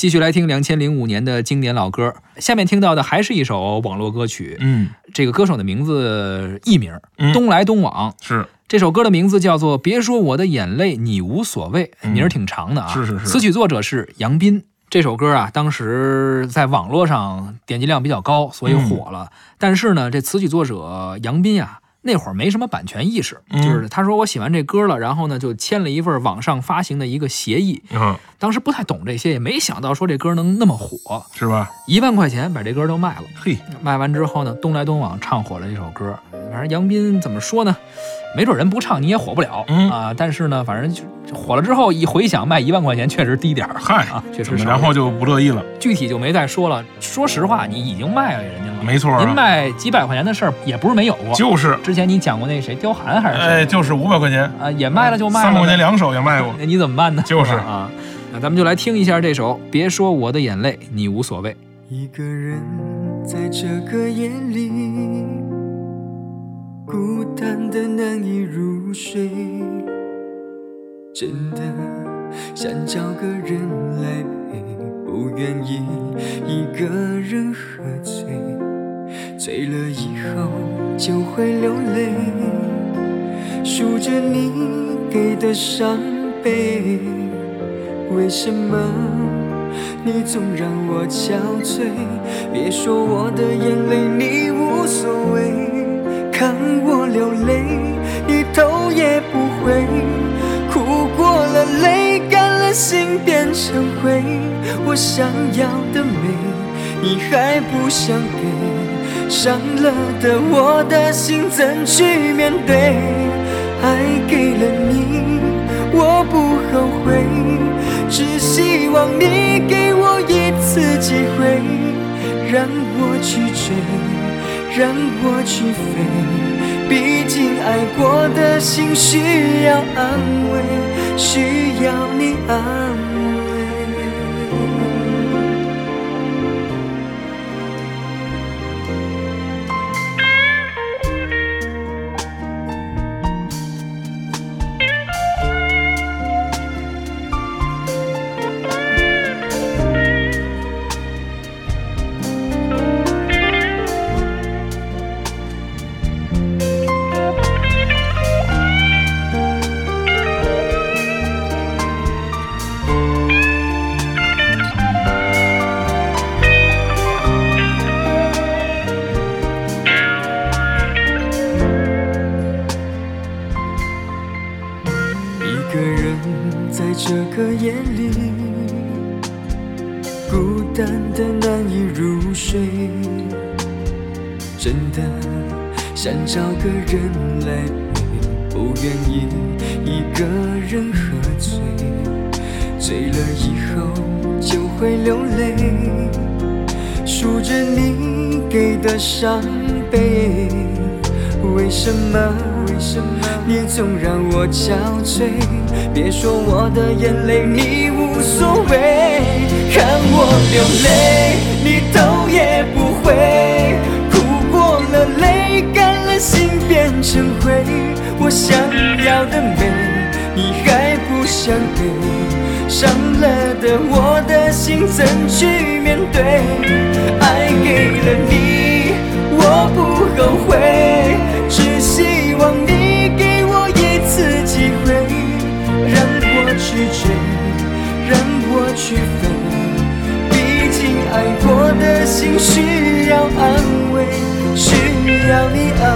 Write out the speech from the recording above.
继续来听两千零五年的经典老歌，下面听到的还是一首网络歌曲。嗯，这个歌手的名字艺名嗯东来东往。是这首歌的名字叫做《别说我的眼泪你无所谓》，名儿挺长的啊。是是是词曲作者是杨斌。这首歌啊，当时在网络上点击量比较高，所以火了。但是呢，这词曲作者杨斌啊，那会儿没什么版权意识，嗯就是他说我写完这歌了，然后呢就签了一份网上发行的一个协议。嗯，当时不太懂这些，也没想到说这歌能那么火，是吧？一万块钱把这歌都卖了。嘿，卖完之后呢，东来东往唱火了这首歌。反正杨斌怎么说呢？没准人不唱你也火不了、嗯啊。但是呢，反正就就火了之后一回想，卖一万块钱确实低点儿嗨啊，确实然后就不乐意了？具体就没再说了。说实话，你已经卖给人家了，没错啊您卖几百块钱的事儿也不是没有过。就是，之前你讲过那谁刁寒还是谁、哎，就是五百块钱，啊，也卖了就卖了，三百块钱两首也卖过。那你怎么办呢？就是啊，那咱们就来听一下这首《别说我的眼泪你无所谓》。一个人在这个夜里，孤单的难以入睡，真的想找个人来陪，不愿意一个人喝醉，醉了以后就会流泪，数着你给的伤悲，为什么？你总让我憔悴，别说我的成灰，我想要的美，你还不想给，伤了的我的心怎去面对？爱给了你，我不后悔。只希望你给我一次机会，让我去追，让我去飞。毕竟爱过的心需要安慰，需要你安慰。这个夜里，孤单的难以入睡，真的想找个人来陪，不愿意一个人喝醉，醉了以后就会流泪，数着你给的伤悲，为什么？为什么你总让我憔悴？别说我的眼泪你无所谓，看我流泪，你头也不回，哭过了泪，干了心变成灰。我想要的美，你还不想给，伤了的我的心怎去面对？爱给了你。心需要安慰，需要你。爱。